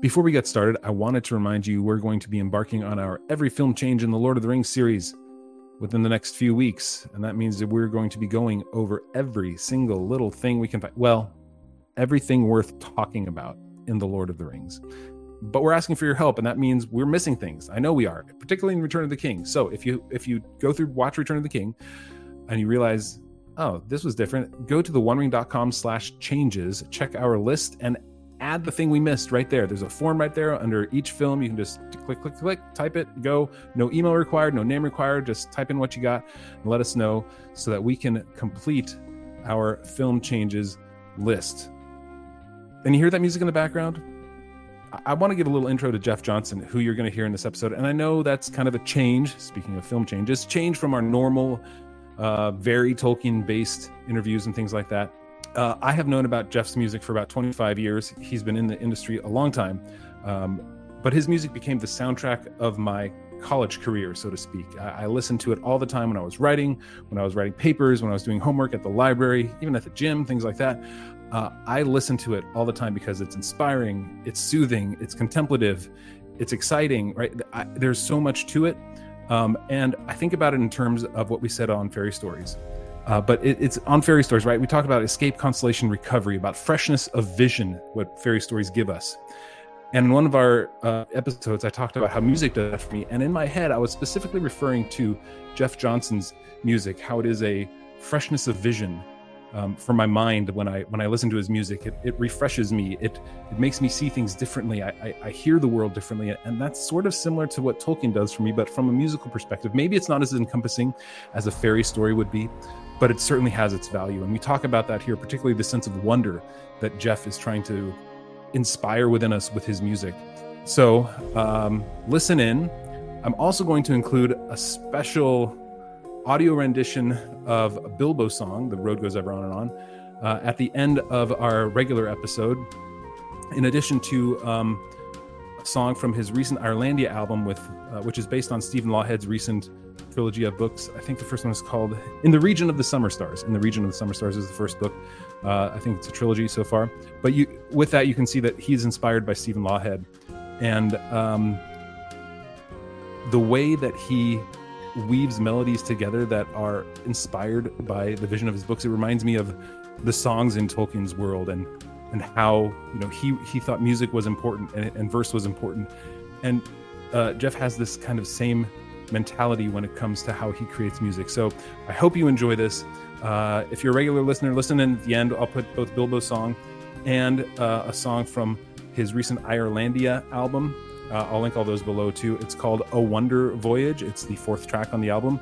Before we get started, I wanted to remind you we're going to be embarking on our Every Film Change in the Lord of the Rings series within the next few weeks. And that means that we're going to be going over every single little thing we can find. Well, everything worth talking about in the Lord of the Rings. But we're asking for your help, and that means we're missing things. I know we are, particularly in Return of the King. So if you if you go through watch Return of the King and you realize, oh, this was different, go to the slash changes, check our list, and add the thing we missed right there. There's a form right there under each film. You can just click, click, click, type it, go. No email required, no name required. Just type in what you got and let us know so that we can complete our film changes list. And you hear that music in the background? I, want to give a little intro to Jeff Johnson, who you're going to hear in this episode. And I know that's kind of a change, speaking of film changes, change from our normal, uh, very Tolkien based interviews and things like that. Uh, I have known about Jeff's music for about 25 years. He's been in the industry a long time. Um, but his music became the soundtrack of my college career, so to speak. I, I, listened to it all the time when I was writing, when I was writing papers, when I was doing homework at the library, even at the gym, things like that. Uh, I listen to it all the time because it's inspiring, it's soothing, it's contemplative, it's exciting, right? I, there's so much to it. Um, and I think about it in terms of what we said on Fairy Stories. Uh, but it, it's on fairy stories, right? We talk about escape, consolation, recovery, about freshness of vision, what fairy stories give us. And in one of our uh, episodes, I talked about how music does that for me. And in my head, I was specifically referring to Jeff Johnson's music, how it is a freshness of vision um, for my mind when I when I listen to his music. It, it refreshes me. It it makes me see things differently. I, I, I hear the world differently, and that's sort of similar to what Tolkien does for me, but from a musical perspective. Maybe it's not as encompassing as a fairy story would be, but it certainly has its value. And we talk about that here, particularly the sense of wonder that Jeff is trying to inspire within us with his music. So um, listen in. I'm also going to include a special audio rendition of a Bilbo song, The Road Goes Ever On and On, uh, at the end of our regular episode, in addition to um, a song from his recent Eirlandia album, with uh, which is based on Stephen Lawhead's recent trilogy of books. I think the first one is called In the Region of the Summer Stars. In the Region of the Summer Stars is the first book. Uh, I think it's a trilogy so far. But you, with that, you can see that he's inspired by Stephen Lawhead, and um, the way that he weaves melodies together that are inspired by the vision of his books. It reminds me of the songs in Tolkien's world and and how you know he he thought music was important and, and verse was important, and uh, Jeff has this kind of same mentality when it comes to how he creates music. So I hope you enjoy this. Uh, if you're a regular listener, listen in at the end. I'll put both Bilbo's song and uh, a song from his recent Eirlandia album. Uh, I'll link all those below too. It's called A Wonder Voyage. It's the fourth track on the album.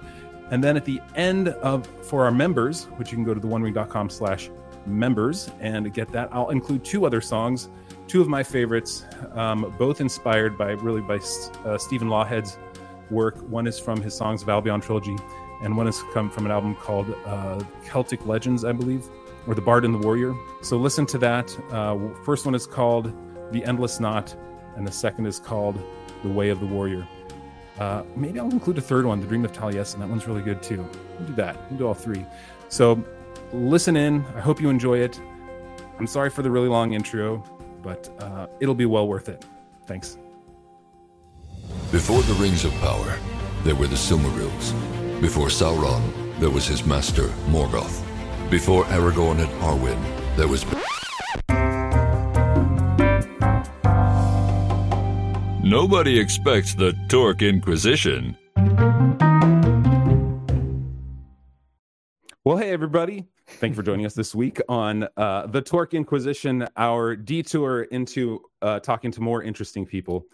And then at the end of for our members, which you can go to the onering.com slash members and get that, I'll include two other songs, two of my favorites, um, both inspired by really by uh, Stephen Lawhead's work. One is from his Songs of Albion trilogy, and one has come from an album called uh, Celtic Legends, I believe, or The Bard and the Warrior. So listen to that. Uh, first one is called The Endless Knot, and the second is called The Way of the Warrior. Uh, maybe I'll include a third one, The Dream of Taliesin. That one's really good too. We'll do that. We'll do all three. So listen in. I hope you enjoy it. I'm sorry for the really long intro, but uh, it'll be well worth it. Thanks. Before the Rings of Power, there were the Silmarils. Before Sauron, there was his master, Morgoth. Before Aragorn and Arwen, there was... Nobody expects the Torque Inquisition. Well, hey, everybody. Thank you for joining us this week on uh, the Torque Inquisition, our detour into uh, talking to more interesting people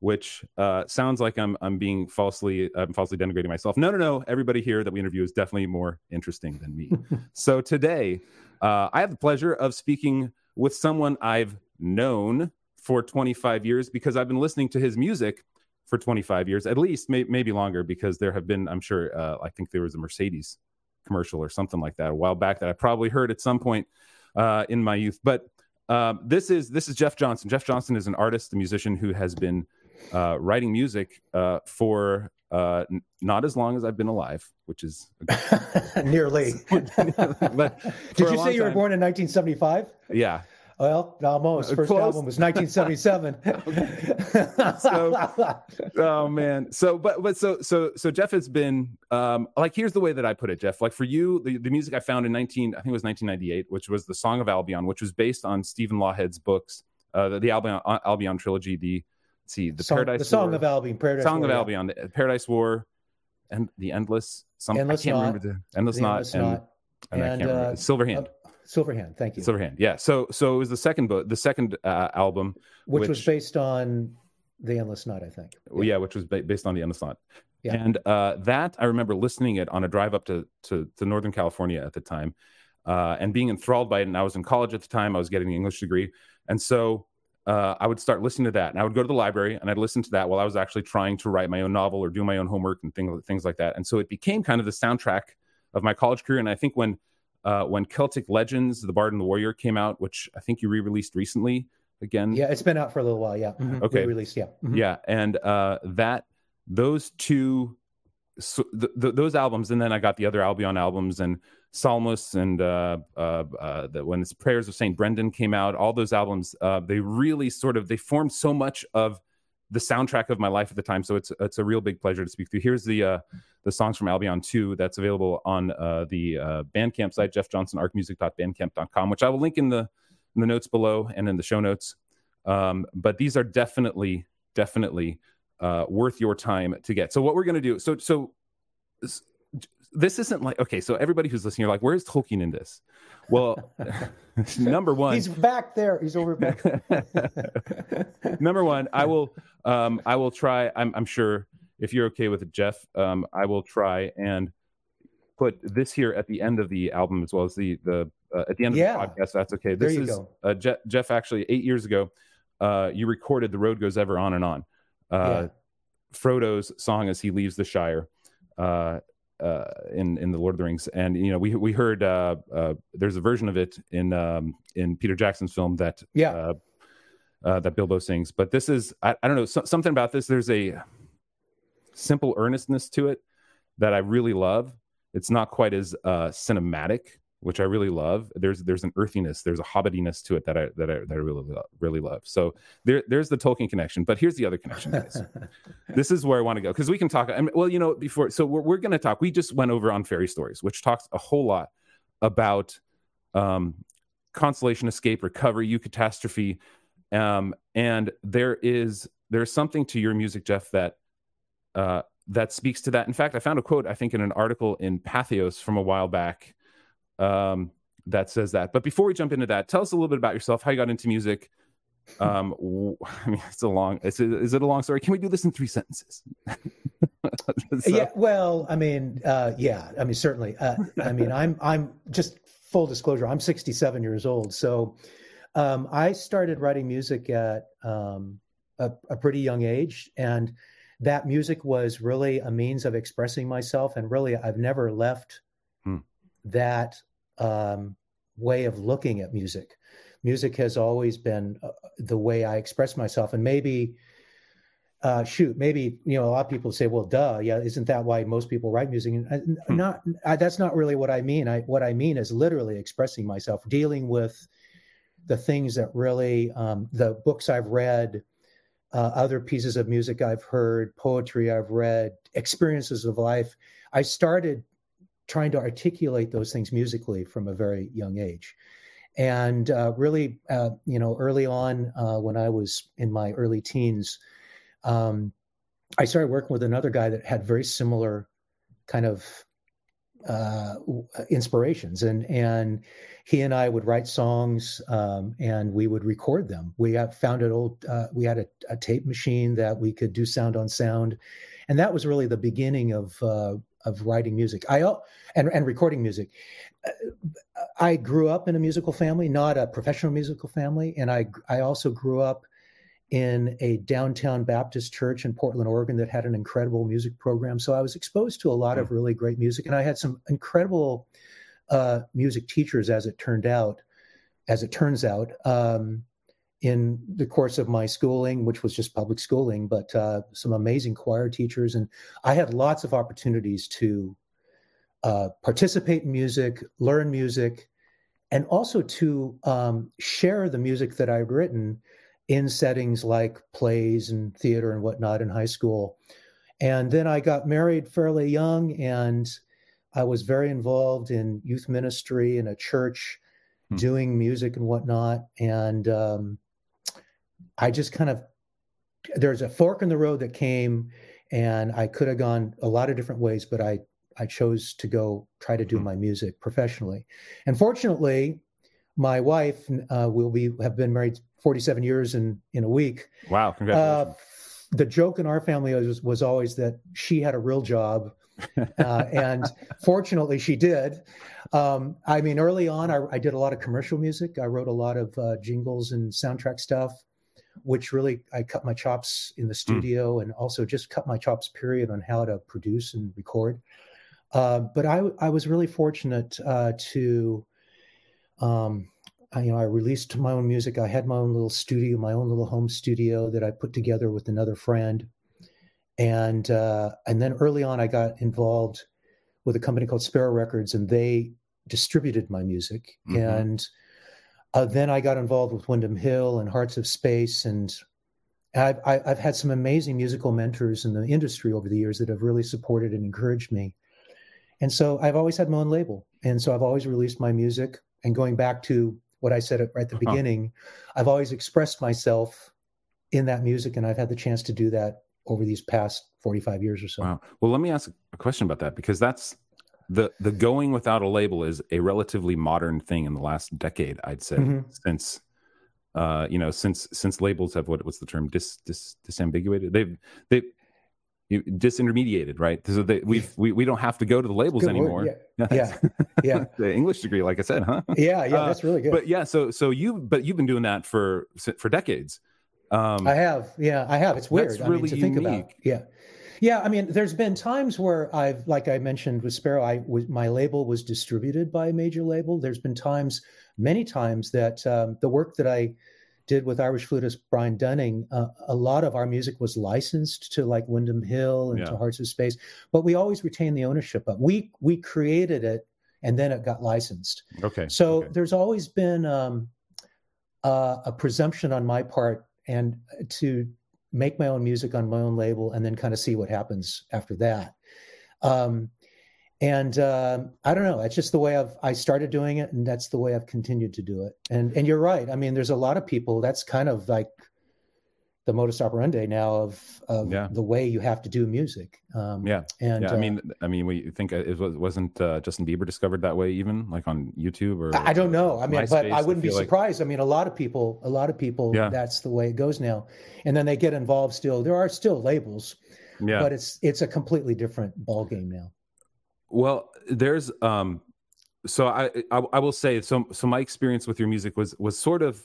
which uh, sounds like I'm I'm being falsely I'm falsely denigrating myself. No, no, no. Everybody here that we interview is definitely more interesting than me. so today, uh, I have the pleasure of speaking with someone I've known for 25 years because I've been listening to his music for 25 years, at least, may, maybe longer, because there have been, I'm sure, uh, I think there was a Mercedes commercial or something like that a while back that I probably heard at some point uh, in my youth. But uh, this is this is Jeff Johnson. Jeff Johnson is an artist, a musician who has been uh, writing music uh, for uh, n- not as long as I've been alive, which is nearly. but did you say you were born in 1975? Yeah. Well, almost. First Close. album was 1977. so, oh man. So, but but so so so Jeff has been um like here's the way that I put it, Jeff. Like for you, the, the music I found in 19, I think it was 1998, which was the Song of Albion, which was based on Stephen Lawhead's books, uh, the, the Albion Albion trilogy. The see the song, Paradise, the Song War, of Albion, Paradise Song War, of Albion, the Paradise War, and the Endless. Some endless I can't remember the Endless the Not, endless and, not. and, I and, can't remember uh, Silverhand. Uh, Silverhand, thank you. Silverhand, yeah. So so it was the second book, the second uh, album, which, which, was based on the Endless Knot, I think. Yeah, yeah which was ba- based on the Endless Knot. Yeah. And uh, that I remember listening it on a drive up to to, to Northern California at the time, uh, and being enthralled by it. And I was in college at the time; I was getting an English degree, and so uh, I would start listening to that. And I would go to the library and I'd listen to that while I was actually trying to write my own novel or do my own homework and things things like that. And so it became kind of the soundtrack of my college career. And I think when uh, when Celtic Legends, The Bard and the Warrior came out, which I think you re-released recently again. Yeah, it's been out for a little while. Yeah. Mm-hmm. Okay. Released. Yeah. Mm-hmm. Yeah, and uh, that those two, so those albums, and then I got the other Albion albums and Psalmos and uh, uh, uh, the, when it's Prayers of Saint Brendan came out. All those albums, uh, they really sort of they formed so much of the soundtrack of my life at the time. So it's it's a real big pleasure to speak through. Here's the uh, the songs from Albion 2 that's available on uh, the Bandcamp site, Jeff Johnson, arkmusic.bandcamp.com, which I will link in the in the notes below and in the show notes. Um, but these are definitely definitely uh, worth your time to get. So what we're gonna do? So so this isn't like okay. So everybody who's listening, you're like, where's Tolkien in this? Well, number one, he's back there. He's over back. number one, I will, um, I will try. I'm, I'm sure if you're okay with it, Jeff, um, I will try and put this here at the end of the album as well as the the uh, at the end yeah. of the podcast. That's okay. This there you is go. Uh, Jeff, Jeff. Actually, eight years ago, uh, you recorded "The Road Goes Ever On and On." Uh, Yeah. Frodo's song as he leaves the Shire. Uh, uh, in in the Lord of the Rings, and you know we we heard uh, uh, there's a version of it in um, in Peter Jackson's film that Yeah. uh, uh, that Bilbo sings. But this is I, I don't know so, something about this. There's a simple earnestness to it that I really love. It's not quite as uh, cinematic, which I really love. There's there's an earthiness, there's a hobbitiness to it that I that I, that I really really love. So there there's the Tolkien connection. But here's the other connection, guys. this is where I want to go because we can talk. I mean, well, you know, before so we're, we're going to talk. We just went over on fairy stories, which talks a whole lot about um, consolation, escape, recovery, eucatastrophe, um, and there is there's something to your music, Jeff, that uh, that speaks to that. In fact, I found a quote I think in an article in Patheos from a while back um, that says that. But before we jump into that, tell us a little bit about yourself, how you got into music. Um, w- I mean, it's a long. Is it a long story? Can we do this in three sentences? So- Yeah, well, I mean, uh, yeah, I mean, certainly. Uh, I mean, I'm, I'm just full disclosure. I'm 67 years old, so um, I started writing music at um, a, a pretty young age, and that music was really a means of expressing myself. And really, I've never left Hmm. that um, way of looking at music. Music has always been uh, the way I express myself, and maybe uh, shoot, maybe you know a lot of people say, "Well, duh, yeah, isn't that why most people write music?" And Hmm. not I, that's not really what I mean. I what I mean is literally expressing myself, dealing with the things that really um, the books I've read, uh, other pieces of music I've heard, poetry I've read, experiences of life. I started trying to articulate those things musically from a very young age. And uh, really, uh, you know, early on, uh, when I was in my early teens, um, I started working with another guy that had very similar kind of uh, inspirations, and and he and I would write songs, um, and we would record them. We found an old, uh, we had a, a tape machine that we could do sound on sound, and that was really the beginning of uh, of writing music. I and and recording music. Uh, I grew up in a musical family, not a professional musical family, and I I also grew up in a downtown Baptist church in Portland, Oregon that had an incredible music program. So I was exposed to a lot of really great music, and I had some incredible uh, music teachers, as it turned out. As it turns out, um, in the course of my schooling, which was just public schooling, but uh, some amazing choir teachers, and I had lots of opportunities to uh, participate in music, learn music, and also to um, share the music that I'd written in settings like plays and theater and whatnot in high school. And then I got married fairly young, and I was very involved in youth ministry in a church, hmm. doing music and whatnot. And um, I just kind of there's a fork in the road that came, and I could have gone a lot of different ways, but I I chose to go try to do hmm. my music professionally. And fortunately, my wife uh, will be have been married 47 years in in a week. Wow! Congratulations. Uh, the joke in our family was was always that she had a real job, uh, and fortunately she did. Um, I mean, early on, I, I, did a lot of commercial music. I wrote a lot of uh, jingles and soundtrack stuff, which really I cut my chops in the hmm. studio mm. and also just cut my chops. Period on how to produce and record. Uh, but I, I was really fortunate uh, to, um, I, you know, I released my own music. I had my own little studio, my own little home studio that I put together with another friend, and uh, and then early on, I got involved with a company called Sparrow Records, and they distributed my music. Mm-hmm. And uh, then I got involved with Windham Hill and Hearts of Space, and I've, I've had some amazing musical mentors in the industry over the years that have really supported and encouraged me. And so I've always had my own label. And so I've always released my music. And going back to what I said at, at the uh-huh. beginning, I've always expressed myself in that music. And I've had the chance to do that over these past 45 years or so. Wow. Well, let me ask a question about that because that's the the going without a label is a relatively modern thing in the last decade, I'd say, mm-hmm. since uh, you know, since since labels have what what's the term dis, dis disambiguated. They've they you disintermediated, right? So they, we've, we we don't have to go to the labels anymore. Yeah, yeah, yeah. the English degree, like I said, huh? Yeah, yeah, uh, that's really good. But yeah, so so you but you've been doing that for for decades. Um, I have, yeah, I have. It's weird. Really I mean, to unique. think about. Yeah, yeah. I mean, there's been times where I've, like I mentioned with Sparrow, I was my label was distributed by a major label. There's been times, many times, that um, the work that I did with Irish flutist Brian Dunning, uh, a lot of our music was licensed to like Windham Hill and yeah. to Hearts of Space, but we always retained the ownership of. We we created it and then it got licensed. Okay. So okay. there's always been um, uh, a presumption on my part and to make my own music on my own label and then kind of see what happens after that. Um, and uh, I don't know. It's just the way I've I started doing it, and that's the way I've continued to do it. And and you're right. I mean, there's a lot of people. That's kind of like the modus operandi now of, of yeah. the way you have to do music. Um, yeah, and yeah. I uh, mean, I mean, we think it was wasn't uh, Justin Bieber discovered that way, even like on YouTube or I don't know. I mean, MySpace, but I wouldn't I be surprised. Like... I mean, a lot of people, a lot of people, yeah. that's the way it goes now. And then they get involved. Still, there are still labels, yeah, but it's it's a completely different ball game now. Well, there's um so I, I, I will say so so my experience with your music was was sort of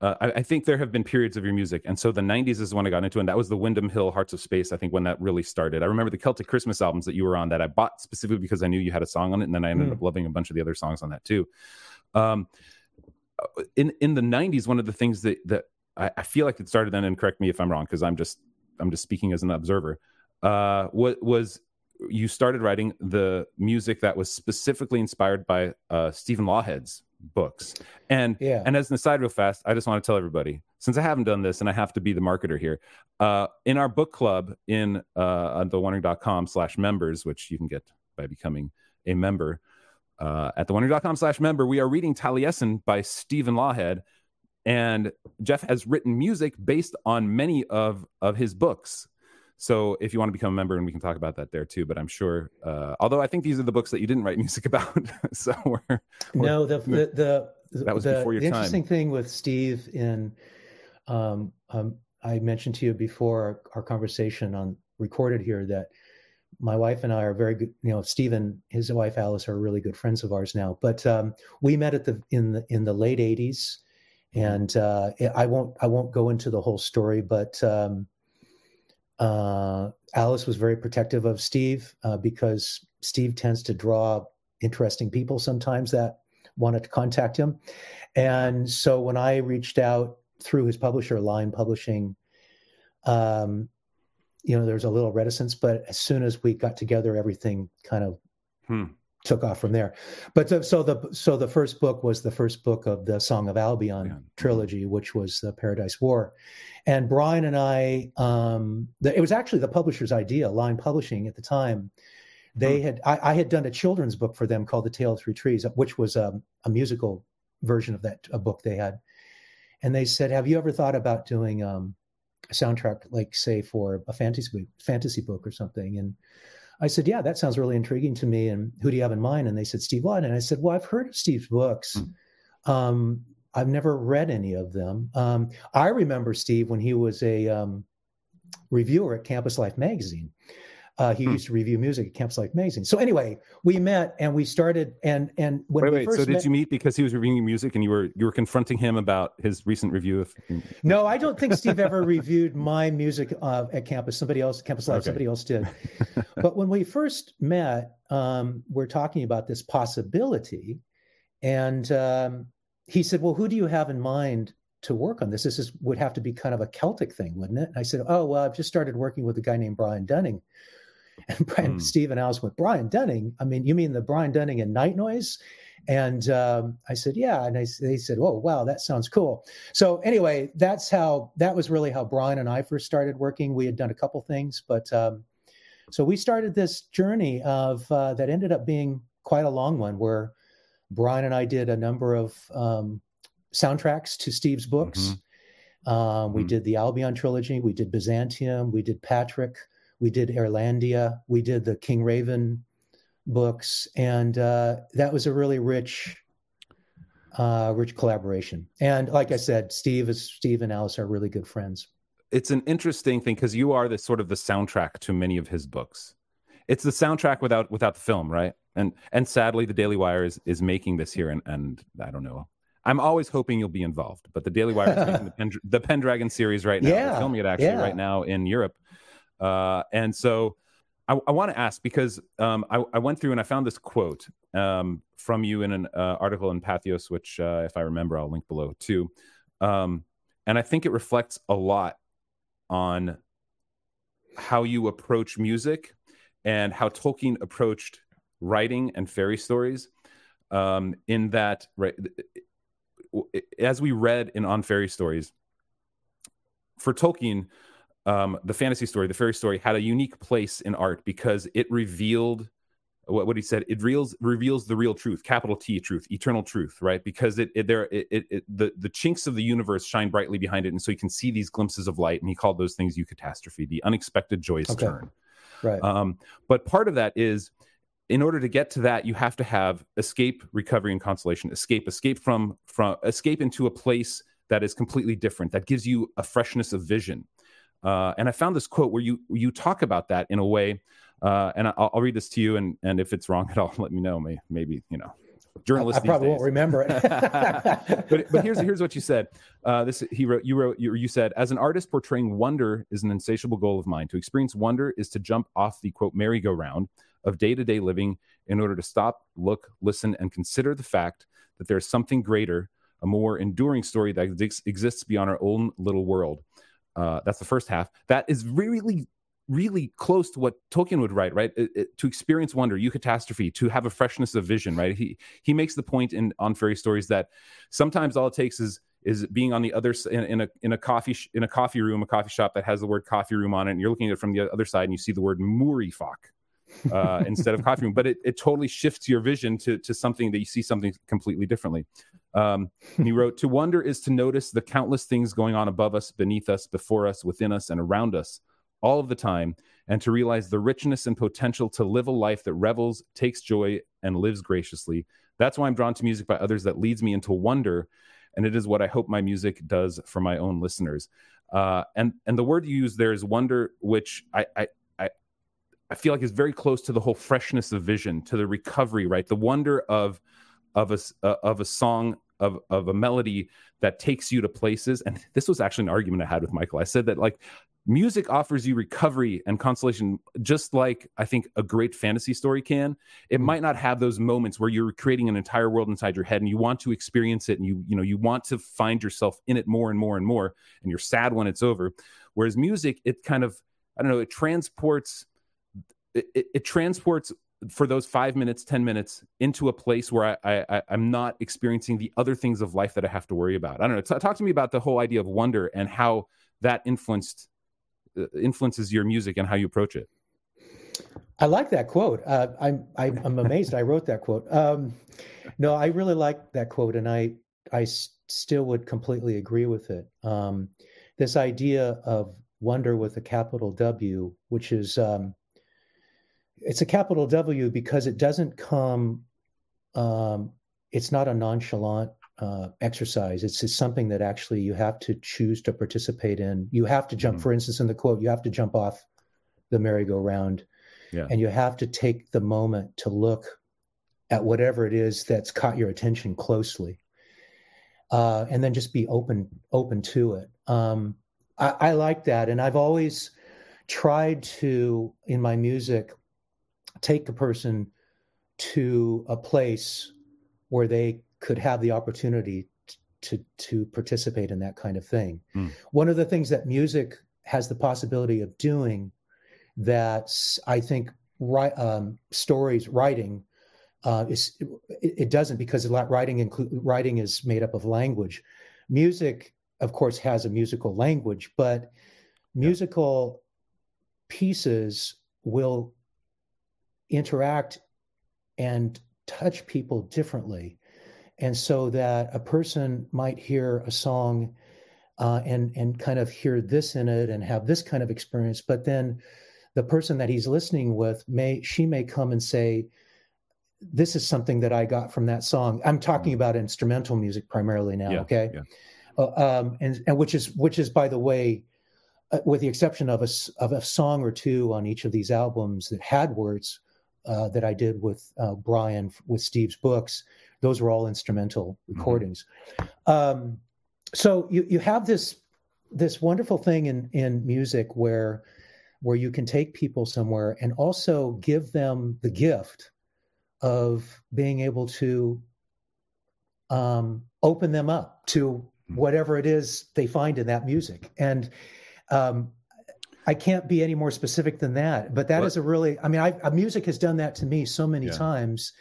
uh, I, I, think there have been periods of your music, and so the '90s is when I got into, it, and that was the Windham Hill Hearts of Space. I think when that really started. I remember the Celtic Christmas albums that you were on that I bought specifically because I knew you had a song on it, and then I ended mm. up loving a bunch of the other songs on that too. Um, in in the '90s, one of the things that that I, I feel like it started then, and correct me if I'm wrong, because I'm just I'm just speaking as an observer. Uh, what was you started writing the music that was specifically inspired by uh, Stephen Lawhead's books. And yeah. and as an aside, real fast, I just want to tell everybody, since I haven't done this and I have to be the marketer here, uh, in our book club in uh, on thewondering.com slash members, which you can get by becoming a member uh, at thewondering.com slash member, we are reading Taliesin by Stephen Lawhead. And Jeff has written music based on many of, of his books. So if you want to become a member, and we can talk about that there too. But I'm sure, uh, although I think these are the books that you didn't write music about, so we're, we're, no, the the, the that was the, before your the time. interesting thing with Steve in, um, um, I mentioned to you before our, our, conversation on recorded here that my wife and I are very good. You know, Stephen, his wife Alice, are really good friends of ours now. But um, we met at the in the in the late '80s, and uh, I won't I won't go into the whole story, but. Um, uh, Alice was very protective of Steve uh, because Steve tends to draw interesting people sometimes that wanted to contact him. And so when I reached out through his publisher, Lion Publishing, um, you know, there's a little reticence, but as soon as we got together, everything kind of hmm. Took off from there. But so the so the first book was the first book of the Song of Albion yeah. trilogy, which was the Paradise War, and Brian and I, um, the, it was actually the publisher's idea, Lion Publishing at the time. They had I, I, had done a children's book for them called The Tale of Three Trees, which was a, a musical version of that a book they had, and they said, "Have you ever thought about doing um, a soundtrack, like say for a fantasy fantasy book or something?" And I said, Yeah, that sounds really intriguing to me. And who do you have in mind? And they said, Steve Watt. And I said, Well, I've heard of Steve's books. Mm. Um, I've never read any of them. Um, I remember Steve when he was a um, reviewer at Campus Life magazine. Uh, he hmm. used to review music at Campus Life Magazine. So anyway, we met and we started and and when wait, we wait. First so did met, you meet because he was reviewing music and you were you were confronting him about his recent review of? No, I don't think Steve ever reviewed my music uh, at campus. Somebody else, Campus Life, okay. somebody else did. but when we first met, um, we're talking about this possibility, and um, he said, "Well, who do you have in mind to work on this. This is, would have to be kind of a Celtic thing, wouldn't it? And I said, Oh, well, I've just started working with a guy named Brian Dunning, and Brian, mm. Steve and Alice went, Brian Dunning? I mean, you mean the Brian Dunning and Nightnoise? And um, I said, yeah. And I, they said, oh, wow, that sounds cool. So anyway, that's how, that was really how Brian and I first started working. We had done a couple things, but um, so we started this journey of, uh, that ended up being quite a long one where Brian and I did a number of um, soundtracks to Steve's books. Mm-hmm. Um, we mm-hmm. did the Albion trilogy. We did Byzantium. We did Patrick we did Eirlandia, we did the King Raven books, and uh, that was a really rich, uh, rich collaboration. And like I said, Steve is Steve and Alice are really good friends. It's an interesting thing because you are the sort of the soundtrack to many of his books. It's the soundtrack without without the film, right? And and sadly, the Daily Wire is is making this here, and and I don't know. I'm always hoping you'll be involved, but the Daily Wire is making the, Pen, the Pendragon series right now. Yeah, They're filming it actually yeah. right now in Europe uh, and so I, I want to ask because um, I, I, went through and I found this quote um, from you in an uh, article in Patheos, which, uh, if I remember, I'll link below too. Um, and I think it reflects a lot on how you approach music and how Tolkien approached writing and fairy stories. Um, in that, right, as we read in On Fairy Stories, for Tolkien, um, the fantasy story, the fairy story, had a unique place in art because it revealed what, what he said. It reveals reveals the real truth, capital T truth, eternal truth, right? Because it, it there it, it, the the chinks of the universe shine brightly behind it, and so you can see these glimpses of light. And he called those things eucatastrophe, the unexpected joyous okay. turn. Right. Um, but part of that is in order to get to that you have to have escape recovery and consolation escape escape from from escape into a place that is completely different that gives you a freshness of vision uh, and I found this quote where you you talk about that in a way, uh, and I'll, I'll, read this to you, and and if it's wrong at all, let me know. Maybe, maybe you know, journalists. I, probably days. won't remember it. but but here's here's what you said. Uh, this he wrote. You wrote. You, you said, as an artist, portraying wonder is an insatiable goal of mine. To experience wonder is to jump off the quote merry-go-round of day-to-day living in order to stop, look, listen, and consider the fact that there's something greater, a more enduring story that ex- exists beyond our own little world. Uh, that's the first half. That is really, really close to what Tolkien would write, right? It, it, to experience wonder, eucatastrophe, to have a freshness of vision, right? He he makes the point in on fairy stories that sometimes all it takes is is being on the other in, in a in a coffee sh- in a coffee room, a coffee shop that has the word coffee room on it, and you're looking at it from the other side, and you see the word Mooreeffoc. uh, instead of coffee room, but it, it totally shifts your vision to, to something that you see something completely differently. Um, he wrote, To wonder is to notice the countless things going on above us, beneath us, before us, within us, and around us all of the time, and to realize the richness and potential to live a life that revels, takes joy, and lives graciously. That's why I'm drawn to music by others that leads me into wonder. And it is what I hope my music does for my own listeners. Uh, and and the word you use there is wonder, which I, I I I feel like is very close to the whole freshness of vision, to the recovery, right? The wonder of of a uh, of a song of of a melody that takes you to places. And this was actually an argument I had with Michael. I said that like music offers you recovery and consolation just like i think a great fantasy story can it mm. might not have those moments where you're creating an entire world inside your head and you want to experience it and you you know you want to find yourself in it more and more and more and you're sad when it's over whereas music it kind of i don't know it transports it, it, it transports for those five minutes, 10 minutes into a place where I, I, I'm not experiencing the other things of life that I have to worry about. I don't know. T- talk to me about the whole idea of wonder and how that influenced uh, influences your music and how you approach it. I like that quote. Uh, I'm, I'm, I'm amazed I wrote that quote. Um, no, I really like that quote, and I I s- still would completely agree with it. Um, this idea of wonder with a capital W, which is um, it's a capital W because it doesn't come. Um, it's not a nonchalant uh, exercise. It's, it's, something that actually you have to choose to participate in. You have to jump, mm-hmm. for instance, in the quote, you have to jump off the merry-go-round, yeah. and you have to take the moment to look at whatever it is that's caught your attention closely, uh, and then just be open open to it. Um, I, I like that, and I've always tried to in my music take a person to a place where they could have the opportunity to to participate in that kind of thing. Mm. One of the things that music has the possibility of doing that I think right um, stories writing uh, is it, it, doesn't because writing include writing is made up of language. Music, of course, has a musical language, but musical pieces will interact and touch people differently. And so that a person might hear a song uh, and and kind of hear this in it and have this kind of experience, but then the person that he's listening with may she may come and say, "This is something that I got from that song." I'm talking about instrumental music primarily now. Yeah, okay, yeah. Uh, um, and and which is which is by the way, uh, with the exception of a of a song or two on each of these albums that had words, uh, that I did with uh, Brian with Steve's books. Those were all instrumental mm-hmm. recordings. Mm-hmm. Um, so you you have this this wonderful thing in in music where where you can take people somewhere and also give them the gift of being able to um, open them up to mm-hmm. whatever it is they find in that music and um, I can't be any more specific than that. But that what? is a really, I mean, I, uh, music has done that to me so many yeah. times,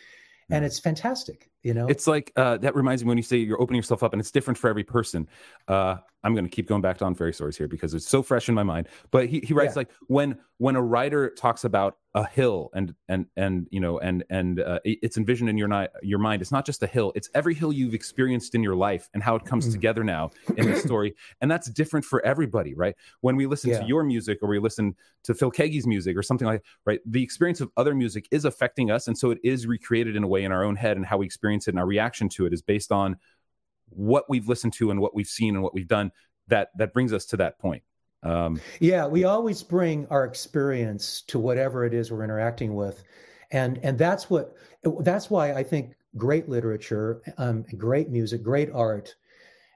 and it's fantastic. You know, it's like uh, that reminds me when you say you're opening yourself up, and it's different for every person. Uh, I'm going to keep going back to On Fairy Stories here because it's so fresh in my mind. But he, he writes yeah. like when when a writer talks about a hill and and and you know and and uh, it's envisioned in your ni- your mind. It's not just a hill; it's every hill you've experienced in your life and how it comes mm. together now in the story. And that's different for everybody, right? When we listen yeah. to your music or we listen to Phil Keaggy's music or something like right, the experience of other music is affecting us, and so it is recreated in a way in our own head, and how we experience it and our reaction to it is based on what we've listened to and what we've seen and what we've done that that brings us to that point. Um, yeah we always bring our experience to whatever it is we're interacting with. And and that's what that's why i think great literature um, great music great art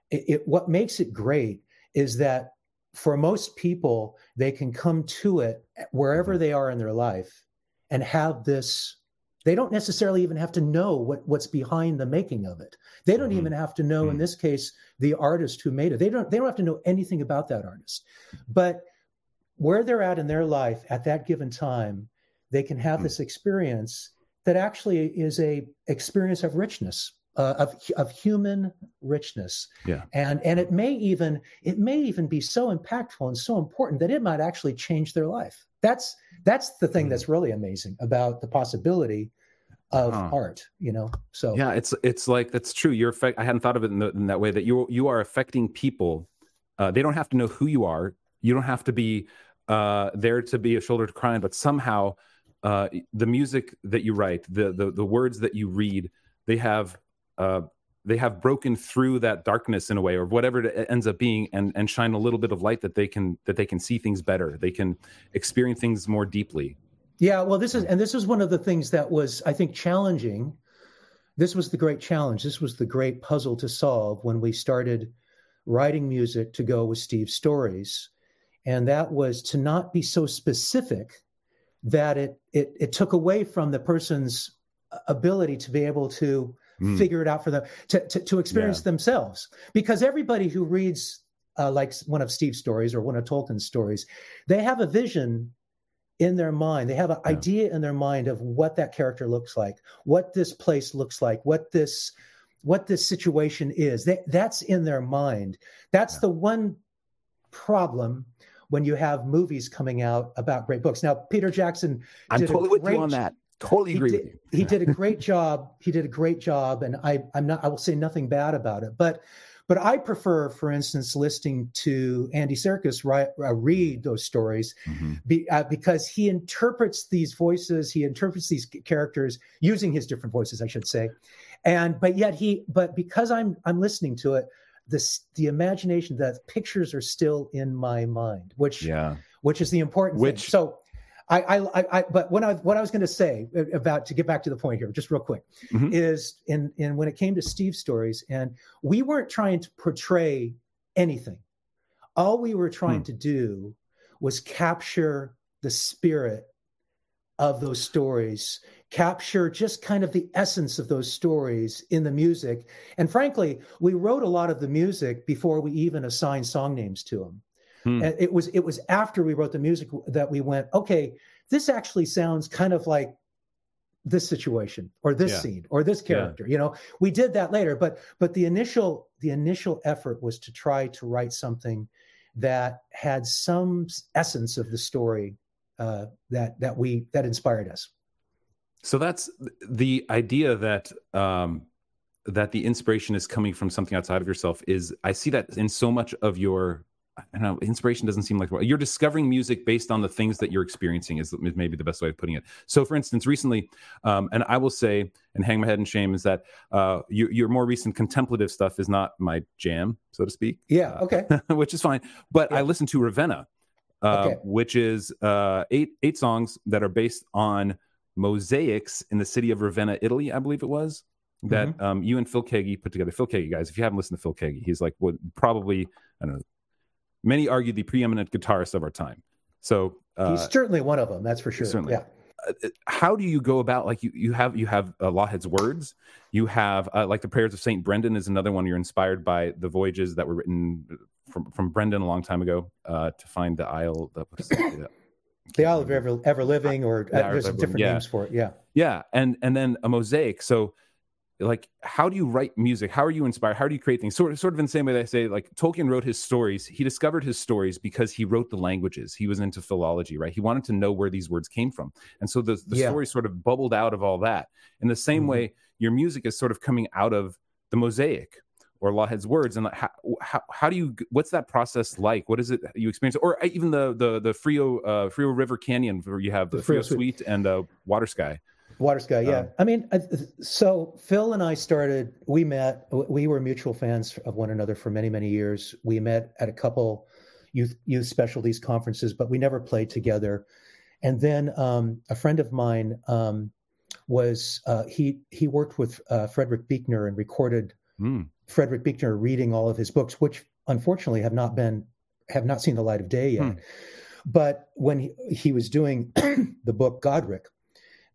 it, it, what makes it great is that for most people they can come to it wherever mm-hmm. they are in their life and have this they don't necessarily even have to know what, what's behind the making of it. They don't mm-hmm. even have to know, mm-hmm. in this case, the artist who made it. They don't they don't have to know anything about that artist. But where they're at in their life at that given time, they can have mm-hmm. this experience that actually is a experience of richness. Uh, of of human richness, yeah, and and it may even it may even be so impactful and so important that it might actually change their life. That's that's the thing mm. that's really amazing about the possibility of huh. art you know so yeah it's it's like that's true you're effect i hadn't thought of it in, the, in that way that you you are affecting people uh, they don't have to know who you are you don't have to be uh, there to be a shoulder to cry on but somehow uh, the music that you write the, the the words that you read they have uh, they have broken through that darkness in a way or whatever it ends up being and and shine a little bit of light that they can that they can see things better. They can experience things more deeply. Yeah well this is and this is one of the things that was i think challenging. This was the great challenge. This was the great puzzle to solve when we started writing music to go with steve's stories. And that was to not be so specific that it it, it took away from the person's ability to be able to mm. figure it out for them to, to, to experience yeah. themselves. Because everybody who reads uh, like one of Steve's stories or one of Tolkien's stories, they have a vision in their mind. They have an yeah. idea in their mind of what that character looks like, what this place looks like, what this what this situation is. They, that's in their mind. That's yeah. the one problem when you have movies coming out about great books. Now, Peter Jackson, I'm totally with you on that. Totally agree did, with you. he did a great job. He did a great job, and I, I'm not. I will say nothing bad about it, but but I prefer, for instance, listening to Andy Serkis write, uh, read those stories mm-hmm. be, uh, because he interprets these voices, he interprets these characters using his different voices, I should say, and but yet he, but because I'm I'm listening to it, this the imagination, the pictures are still in my mind, which yeah, which is the important which, thing. So I, I, I, but what I, what I was going to say about to get back to the point here, just real quick, mm-hmm. is in, in when it came to Steve's stories, and we weren't trying to portray anything. All we were trying hmm. to do was capture the spirit of those stories, capture just kind of the essence of those stories in the music. And frankly, we wrote a lot of the music before we even assigned song names to them. Hmm. And it was it was after we wrote the music that we went, okay, this actually sounds kind of like this situation or this yeah. scene or this character. Yeah. You know, we did that later, but but the initial the initial effort was to try to write something that had some essence of the story uh, that that we that inspired us. So that's the idea that um, that the inspiration is coming from something outside of yourself. Is I see that in so much of your I don't know, inspiration doesn't seem like you're discovering music based on the things that you're experiencing is, is maybe the best way of putting it. So, for instance, recently, um, and I will say and hang my head in shame is that uh, your, your more recent contemplative stuff is not my jam, so to speak. Yeah, uh, okay, uh, which is fine. But yeah. I listened to Ravenna, uh, okay. which is uh, eight eight songs that are based on mosaics in the city of Ravenna, Italy, I believe it was that mm-hmm. um, you and Phil Keaggy put together. Phil Keaggy, guys, if you haven't listened to Phil Keaggy, he's like what probably I don't know many argue the preeminent guitarist of our time. So uh, he's certainly one of them. That's for sure. Certainly. Yeah. Uh, how do you go about like you you have you have uh, Lawhead's words you have uh, like the prayers of Saint Brendan is another one you're inspired by the voyages that were written from from Brendan a long time ago uh, to find the Isle the, the, the Isle of Ever Ever Living or uh, there's different yeah. names for it yeah yeah and and then a mosaic so like how do you write music? How are you inspired? How do you create things? Sort of sort of in the same way that i say like tolkien wrote his stories. He discovered his stories because he wrote the languages. He was into philology right? He wanted to know where these words came from. And so the, the yeah. story sort of bubbled out of all that. In the same mm-hmm. way your music is sort of coming out of the mosaic or Lawhead's words, and how, how, how do you what's that process like? What is it you experience, or uh, even the the the Frio uh, Frio River Canyon where you have the, the Frio Suite, Suite and uh, Water Sky? Water Sky, yeah. Um, I mean, so Phil and I started. We met. We were mutual fans of one another for many, many years. We met at a couple youth youth specialties conferences, but we never played together. And then um, a friend of mine um, was uh, he he worked with uh, Frederick Buechner and recorded mm. Frederick Buechner reading all of his books, which unfortunately have not been have not seen the light of day yet. Hmm. But when he, he was doing the book Godric,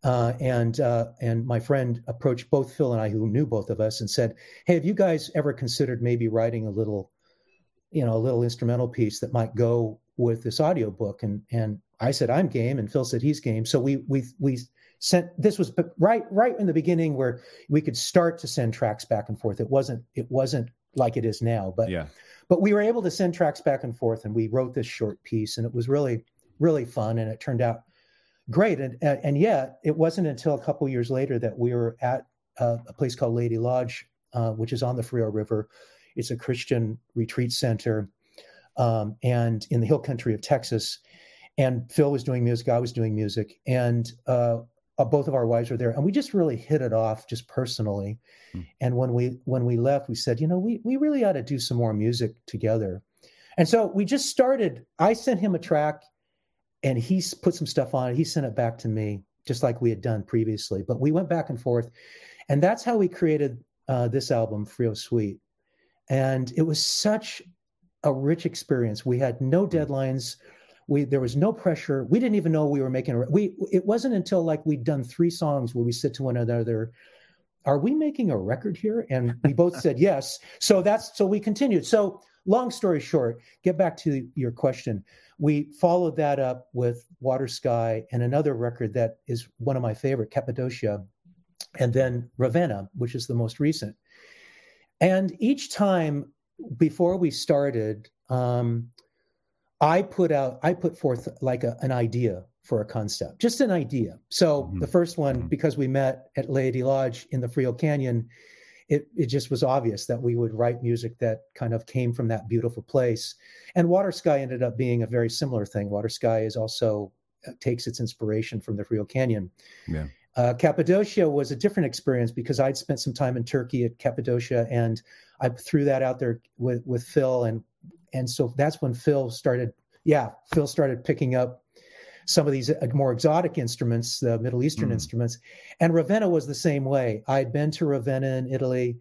uh, and uh, and my friend approached both Phil and I, who knew both of us, and said, "Hey, have you guys ever considered maybe writing a little, you know, a little instrumental piece that might go with this audio book?" And and I said, "I'm game," and Phil said he's game. So we we we sent. This was right right in the beginning where we could start to send tracks back and forth. It wasn't it wasn't like it is now, but yeah. But we were able to send tracks back and forth, and we wrote this short piece, and it was really really fun, and it turned out great. And, and yet, it wasn't until a couple years later that we were at uh, a place called Laity Lodge, uh, which is on the Frio River. It's a Christian retreat center, um, and in the hill country of Texas. And Phil was doing music, I was doing music, and uh, uh both of our wives were there, and we just really hit it off, just personally. Mm. And when we when we left, we said, you know, we we really ought to do some more music together. And so we just started. I sent him a track and he put some stuff on it. He sent it back to me, just like we had done previously. But we went back and forth, and that's how we created uh, this album, Frio Suite. And it was such a rich experience. We had no deadlines. We there was no pressure. We didn't even know we were making a. We it wasn't until like we'd done three songs where we said to one another, "Are we making a record here?" And we both said yes. So that's so we continued. So long story short, get back to your question. We followed that up with Water Sky and another record that is one of my favorite, Cappadocia, and then Ravenna, which is the most recent. And each time before we started, um, I put out, I put forth like a, an idea for a concept, just an idea. So mm-hmm. the first one, mm-hmm. because we met at Laity Lodge in the Frio Canyon, it, it just was obvious that we would write music that kind of came from that beautiful place. And Water Sky ended up being a very similar thing. Water Sky is also uh, takes its inspiration from the Frio Canyon. Yeah. Uh, Cappadocia was a different experience because I'd spent some time in Turkey at Cappadocia, and I threw that out there with with Phil, and and so that's when Phil started. Yeah, Phil started picking up some of these uh, more exotic instruments, the Middle Eastern mm. instruments. And Ravenna was the same way. I'd been to Ravenna in Italy.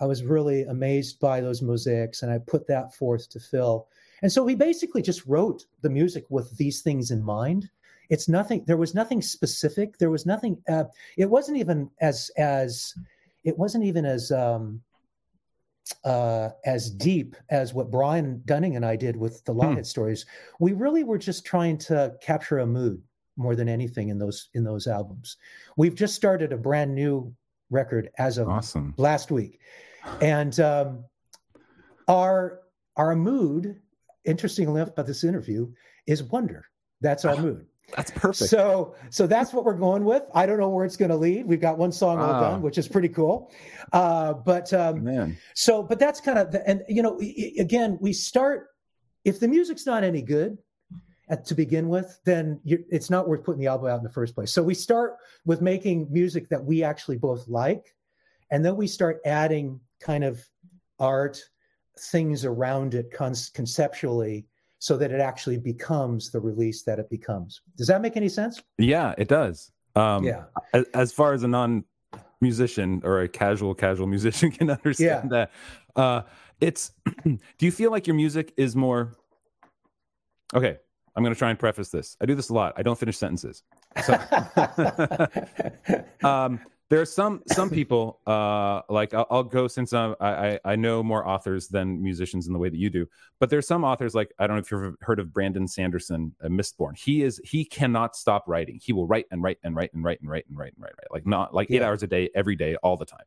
I was really amazed by those mosaics, and I put that forth to Phil. And so we basically just wrote the music with these things in mind. It's nothing. There was nothing specific. There was nothing. Uh, it wasn't even as as. It wasn't even as um, uh, as deep as what Brian Dunning and I did with the Lawhead hmm. stories. We really were just trying to capture a mood more than anything in those in those albums. We've just started a brand new record as of awesome. last week, and um, our our mood, interesting enough about this interview, is wonder. That's our mood. That's perfect. So, so that's what we're going with. I don't know where it's going to lead. We've got one song all done, which is pretty cool. Uh, but um, man, so but that's kind of the, and you know, again, we start if the music's not any good at, to begin with, then it's not worth putting the album out in the first place. So we start with making music that we actually both like, and then we start adding kind of art things around it con- conceptually so that it actually becomes the release that it becomes. Does that make any sense? Yeah, it does. Um, yeah. As, as, far as a non musician or a casual casual musician can understand yeah. that, uh, it's. do you feel like your music is more? Okay, I'm going to try and preface this. I do this a lot. I don't finish sentences. So, um, there are some some people uh, like I'll, I'll, go since I, I, I know more authors than musicians in the way that you do but there's some authors like i don't know if you've heard of brandon sanderson uh, mistborn he is he cannot stop writing he will write and write and write and write and write and write and write, write like not like eight yeah. hours a day every day all the time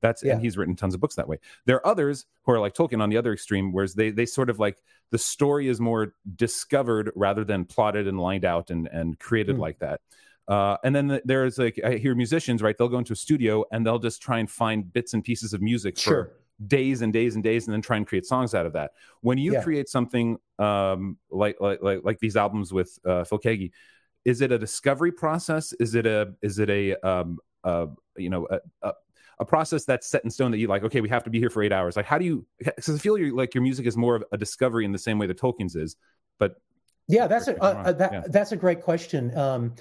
that's yeah. and he's written tons of books that way there are others who are like tolkien on the other extreme whereas they they sort of like the story is more discovered rather than plotted and lined out and and created mm. like that uh, and then there's like I hear musicians, right? They'll go into a studio and they'll just try and find bits and pieces of music sure. for days and days and days, and then try and create songs out of that. When you yeah. create something um, like, like like like these albums with uh, Phil Keaggy, is it a discovery process? Is it a is it a um, uh, you know a, a, a process that's set in stone that you like? Okay, we have to be here for eight hours. Like, how do you? Because I feel like your music is more of a discovery in the same way that Tolkien's is, but yeah, that's a uh, that, yeah. that's a great question. Um,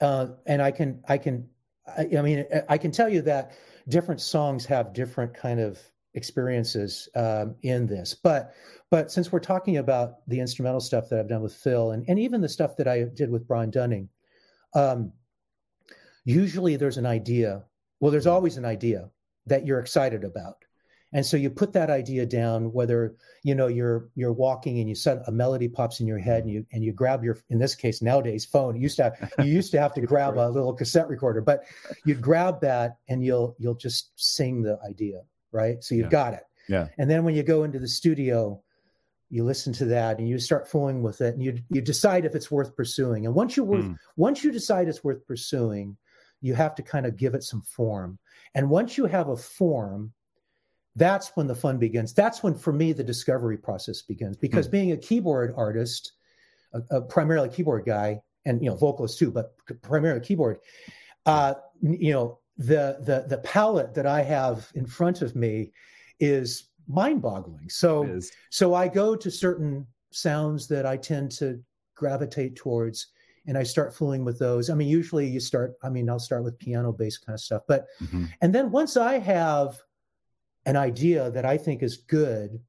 uh, and I can I can I, I, mean I can tell you that different songs have different kind of experiences um, in this, but but since we're talking about the instrumental stuff that I've done with Phil and and even the stuff that I did with Brian Dunning, um, usually there's an idea. Well, there's always an idea that you're excited about and so you put that idea down whether you know you're you're walking and you set a melody pops in your head and you and you grab your in this case nowadays phone you used to have, you used to have to grab a little cassette recorder but you grab that and you'll you'll just sing the idea right? So you've yeah. got it. Yeah. And then when you go into the studio you listen to that and you start fooling with it and you you decide if it's worth pursuing. And once you worth mm. once you decide it's worth pursuing you have to kind of give it some form. And once you have a form that's when the fun begins. That's when, for me, the discovery process begins. Because mm. being a keyboard artist, a, a, primarily keyboard guy, and you know vocalist too, but primarily keyboard, uh, you know the the the palette that I have in front of me is mind-boggling. So so I go to certain sounds that I tend to gravitate towards and I start fooling with those. I mean, usually you start, I mean, I'll start with piano based kind of stuff, but, mm-hmm. and then once I have an idea that I think is good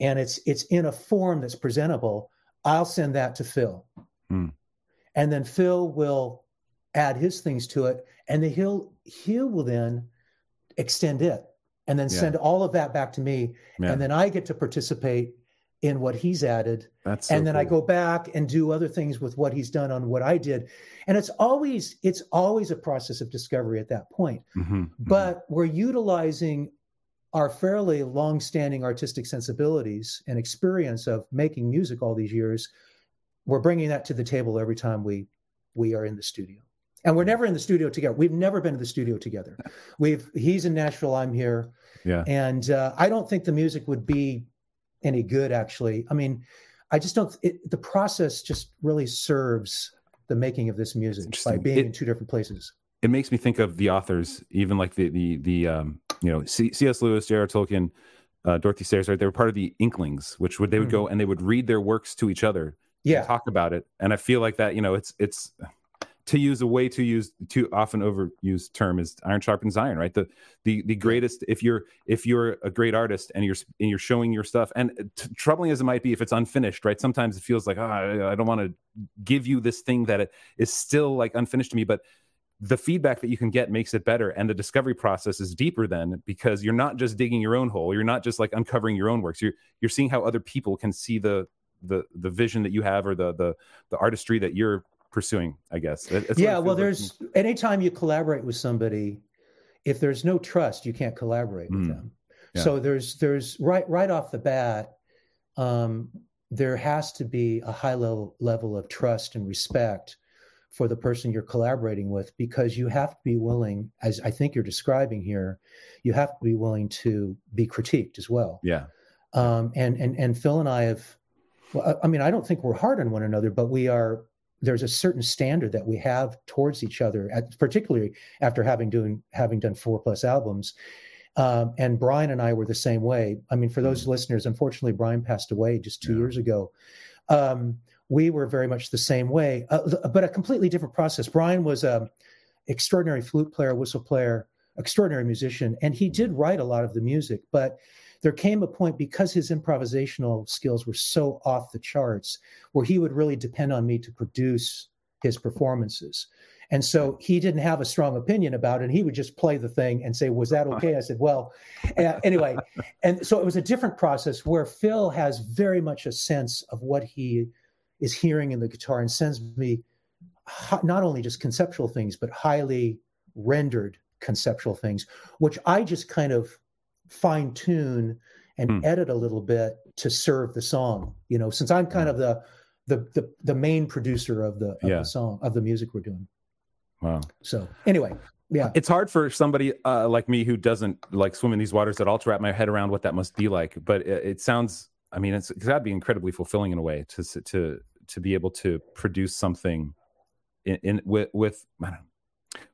and it's it's in a form that's presentable, I'll send that to Phil. Mm. And then Phil will add his things to it and then he'll he will then extend it and then yeah. send all of that back to me yeah. and then I get to participate in what he's added. That's so and then cool. I go back and do other things with what he's done on what I did. And it's always it's always a process of discovery at that point. Mm-hmm. But we're utilizing our fairly long-standing artistic sensibilities and experience of making music all these years. We're bringing that to the table every time we we are in the studio. And we're never in the studio together. We've never been in the studio together. We've he's in Nashville, I'm here. Yeah. And uh, I don't think the music would be any good actually. I mean, I just don't it, the process just really serves the making of this music by being It- in two different places. it makes me think of the authors, even like the the the um, you know C- C.S. Lewis, J.R. Tolkien, uh, Dorothy Sayers. Right, they were part of the Inklings, which would they would go and they would read their works to each other, and Mm-hmm. Yeah. talk about it. And I feel like that, you know, it's it's to use a way too used too often overused term is iron sharpens iron, right? The the the greatest if you're if you're a great artist and you're and you're showing your stuff, and t- troubling as it might be, if it's unfinished, right? Sometimes it feels like oh, I, I don't want to give you this thing that it is still like unfinished to me, but the feedback that you can get makes it better and the discovery process is deeper then because you're not just digging your own hole you're not just like uncovering your own works you're you're seeing how other people can see the the the vision that you have or the the the artistry that you're pursuing i guess It- it's what it yeah feels well like there's anytime you collaborate with somebody if there's no trust you can't collaborate with Mm. them Yeah. so there's there's right right off the bat um, there has to be a high level level of trust and respect for the person you're collaborating with because you have to be willing as i think you're describing here you have to be willing to be critiqued as well yeah um, and and and Phil and I have. Well, I mean, I don't think we're hard on one another, but we are. There's a certain standard that we have towards each other, at, particularly after having doing having done four plus albums. Um, and Brian and I were the same way. I mean, for those listeners, unfortunately, Brian passed away just two Yeah. years ago. Um, we were very much the same way, uh, but a completely different process. Brian was a extraordinary flute player, whistle player, extraordinary musician, and he did write a lot of the music, but there came a point because his improvisational skills were so off the charts where he would really depend on me to produce his performances. And so he didn't have a strong opinion about it. And he would just play the thing and say, Was that okay? I said, Well, uh, anyway. And so it was a different process where Phil has very much a sense of what he is hearing in the guitar and sends me not only just conceptual things, but highly rendered conceptual things, which I just kind of fine tune and Hmm. edit a little bit to serve the song. You know, since I'm kind of the the the, the main producer of the, of Yeah. the song of the music we're doing. wow So anyway, yeah, it's hard for somebody uh, like me who doesn't like swim in these waters at all to wrap my head around what that must be like but it, it sounds i mean it's, it's got to be incredibly fulfilling in a way to to to be able to produce something in, in with with know,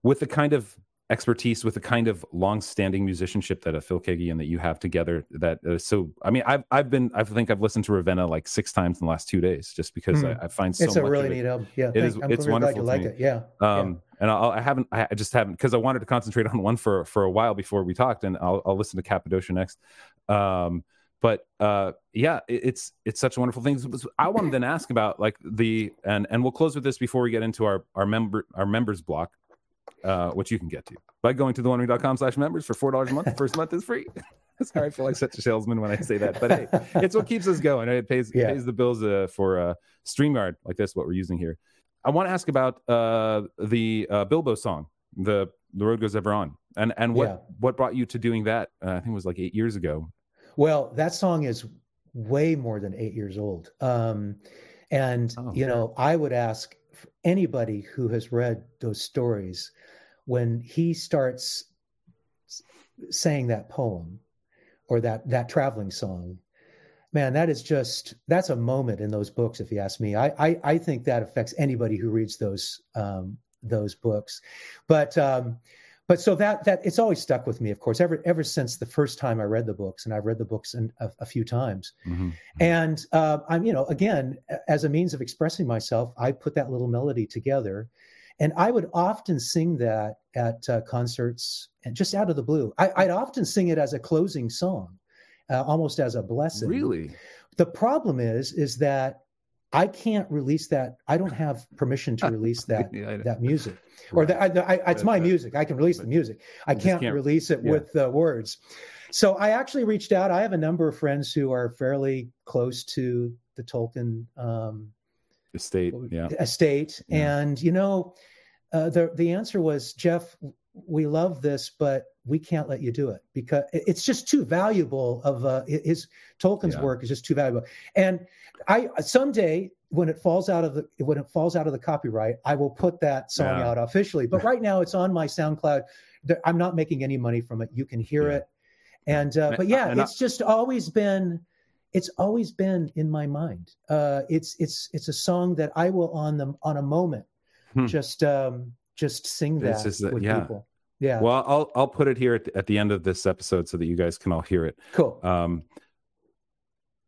with the kind of expertise with the kind of long-standing musicianship that a Phil Keaggy and that you have together that is so I mean I've I've been I think I've listened to Ravenna like six times in the last two days just because Hmm. I, I find so it's a really neat album. Yeah, It is- I'm it's wonderful like it. Yeah, um and I'll, i haven't i just haven't because i wanted to concentrate on one for for a while before we talked and i'll, I'll listen to cappadocia next um but uh yeah it, it's it's such a wonderful thing i wanted to then ask about like the and and we'll close with this before we get into our our member our members block uh which you can get to by going to the slash members for four dollars a month the first month is free sorry i feel like such a salesman when i say that but hey it's what keeps us going it pays Yeah. it pays the bills uh, for uh streamyard like this what we're using here I want to ask about uh, the uh, Bilbo song, the the road goes ever on, and and what Yeah. what brought you to doing that? Uh, I think it was like eight years ago. Well, that song is way more than eight years old. Um, and, Oh. you know, I would ask anybody who has read those stories when he starts saying that poem or that, that traveling song, man, that is just, that's a moment in those books, if you ask me. I, I, I think that affects anybody who reads those, um, those books. But, um, but so that that it's always stuck with me of course ever ever since the first time i read the books and i've read the books in, a, a few times Mhm. and uh, i'm you know again as a means of expressing myself i put that little melody together and i would often sing that at uh, concerts and just out of the blue I, i'd often sing it as a closing song uh, almost as a blessing Really? the problem is is that i can't release that i don't have permission to release that Yeah, that music or that I, I, it's But, my uh, music i can release the music i can't, can't- release it yeah. with the words so I actually reached out. I have a number of friends who are fairly close to the Tolkien um, estate. Yeah, estate, yeah. and you know, uh, the the answer was Jeff. We love this, but we can't let you do it because it's just too valuable. Of uh, his Tolkien's yeah. work is just too valuable. And I someday when it falls out of the when it falls out of the copyright, I will put that song yeah. out officially. But right now, it's on my SoundCloud. I'm not making any money from it. You can hear yeah. it, and uh, but yeah, it's just always been it's always been in my mind. Uh, it's it's it's a song that I will on them on a moment hmm. just um, just sing that with yeah. people. Yeah. Well, I'll I'll put it here at the, at the end of this episode so that you guys can all hear it. Cool. Um,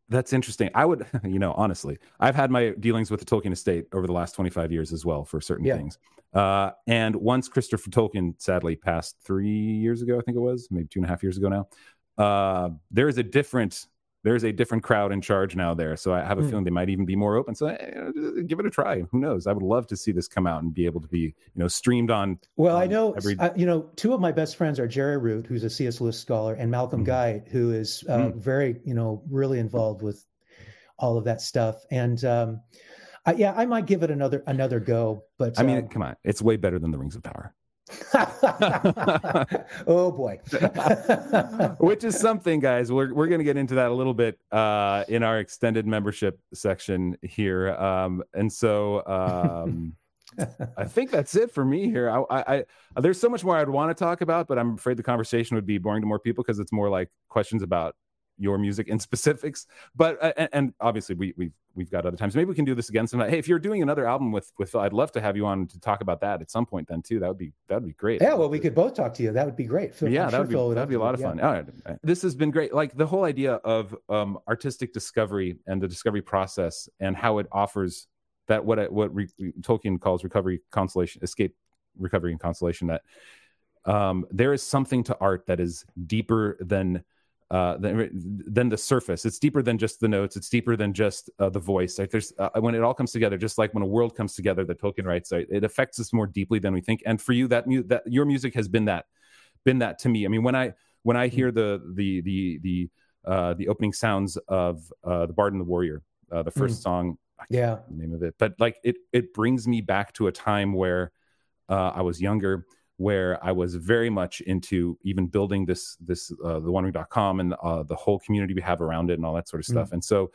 that's interesting. I would, you know, honestly, I've had my dealings with the Tolkien estate over the last 25 years as well for certain yeah. things. Uh, and once Christopher Tolkien sadly passed three years ago, I think it was, maybe two and a half years ago now, uh, there is a different there's a different crowd in charge now there. So I have a mm. feeling they might even be more open. So eh, give it a try. Who knows? I would love to see this come out and be able to be, you know, streamed on. Well, I know, every... uh, you know, two of my best friends are Jerry Root, who's a C.S. Lewis scholar, and Malcolm mm. Guite, who is uh, mm. very, you know, really involved with all of that stuff. And um, I, yeah, I might give it another another go. But I mean, uh, come on, it's way better than the Rings of Power. oh boy. Which is something, guys. We're we're gonna get into that a little bit uh, in our extended membership section here. Um, and so um, I think that's it for me here. I, I, I there's so much more I'd want to talk about, but I'm afraid the conversation would be boring to more people because it's more like questions about your music in specifics. But uh, and, and, obviously we we've we've got other times. Maybe we can do this again sometime. Hey, if you're doing another album with with Phil, I'd love to have you on to talk about that at some point. Then too, that would be that would be great. Yeah, well, we could both talk to you. That would be great. Phil, yeah, that would be that'd be a lot of fun. Yeah. All right, this has been great. Like the whole idea of um, artistic discovery and the discovery process and how it offers that what what re, Tolkien calls recovery, consolation, escape, recovery, and consolation. That um, there is something to art that is deeper than uh, than, than the surface. It's deeper than just the notes. It's deeper than just uh, the voice. Like there's uh, when it all comes together, just like when a world comes together, that Tolkien writes, it affects us more deeply than we think. And for you, that mu- that your music has been that, been that to me. I mean, when I when I hear the the the the uh, the opening sounds of uh, the Bard and the Warrior, uh, the first mm. song, yeah, the name of it, but like it it brings me back to a time where uh, I was younger where I was very much into even building this this uh, the OneRing.com and uh, the whole community we have around it and all that sort of stuff. Mm. And so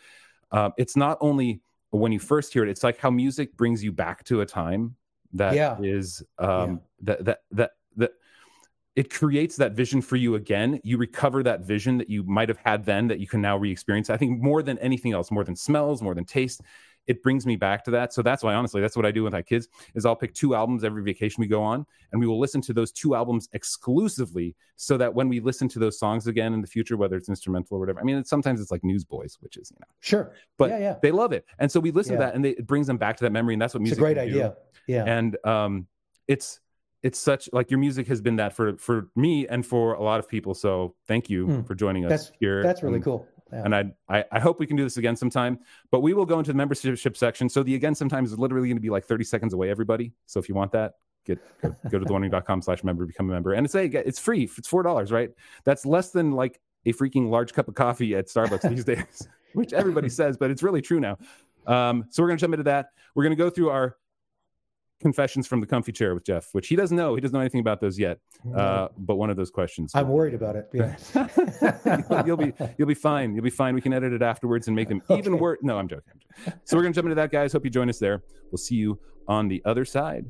uh, it's not only when you first hear it, it's like how music brings you back to a time that yeah. is um, yeah. that that that that it creates that vision for you again. You recover that vision that you might have had then that you can now re-experience. I think more than anything else, more than smells, more than taste, it brings me back to that. So that's why, honestly, that's what I do with my kids is I'll pick two albums every vacation we go on, and we will listen to those two albums exclusively, so that when we listen to those songs again in the future, whether it's instrumental or whatever, I mean, it's, sometimes it's like Newsboys, which is you know sure, but yeah, yeah. they love it, and so we listen yeah. to that, and they, it brings them back to that memory, and that's what music. It's a great idea. Yeah, and um, it's it's such like your music has been that for for me and for a lot of people. So thank you mm. for joining us that's, here. That's really and, cool. Yeah. And I, I, I hope we can do this again sometime. But we will go into the membership section. So the again sometimes is literally going to be like 30 seconds away, everybody. So if you want that, get go, go to theonering.com slash member, become a member. And it's a it's free. It's four dollars, right? That's less than like a freaking large cup of coffee at Starbucks these days, which everybody says, but it's really true now. Um, so we're gonna jump into that. We're gonna go through our confessions from the comfy chair with Jeff, which he doesn't know. He doesn't know anything about those yet. Uh, but one of those questions. I'm worried about it. Yeah. you'll, be you'll be fine. You'll be fine. We can edit it afterwards and make them okay. even worse. No, I'm joking. I'm joking. So we're gonna jump into that, guys. Hope you join us there. We'll see you on the other side.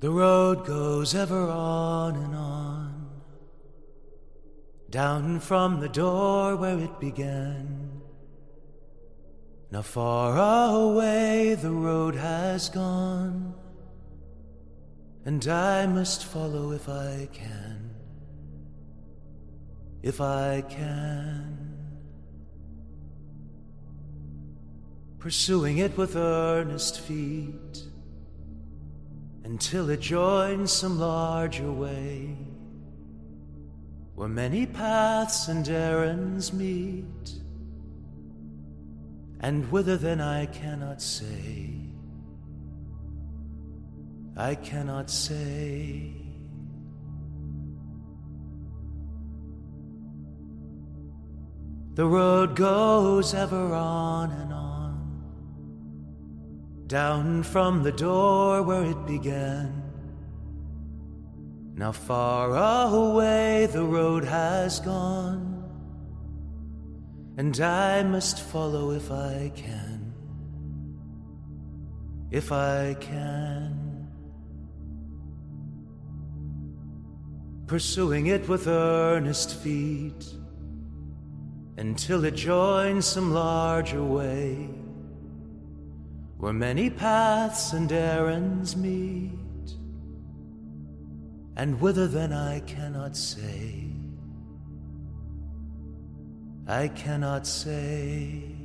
The road goes ever on and on, down from the door where it began. Now far away the road has gone, and I must follow if I can. If I can. Pursuing it with earnest feet until it joins some larger way where many paths and errands meet and whither then I cannot say. I cannot say. The road goes ever on and on, down from the door where it began. Now far away the road has gone and I must follow if I can. If I can. Pursuing it with earnest feet until it joins some larger way where many paths and errands meet. And whither then I cannot say, I cannot say.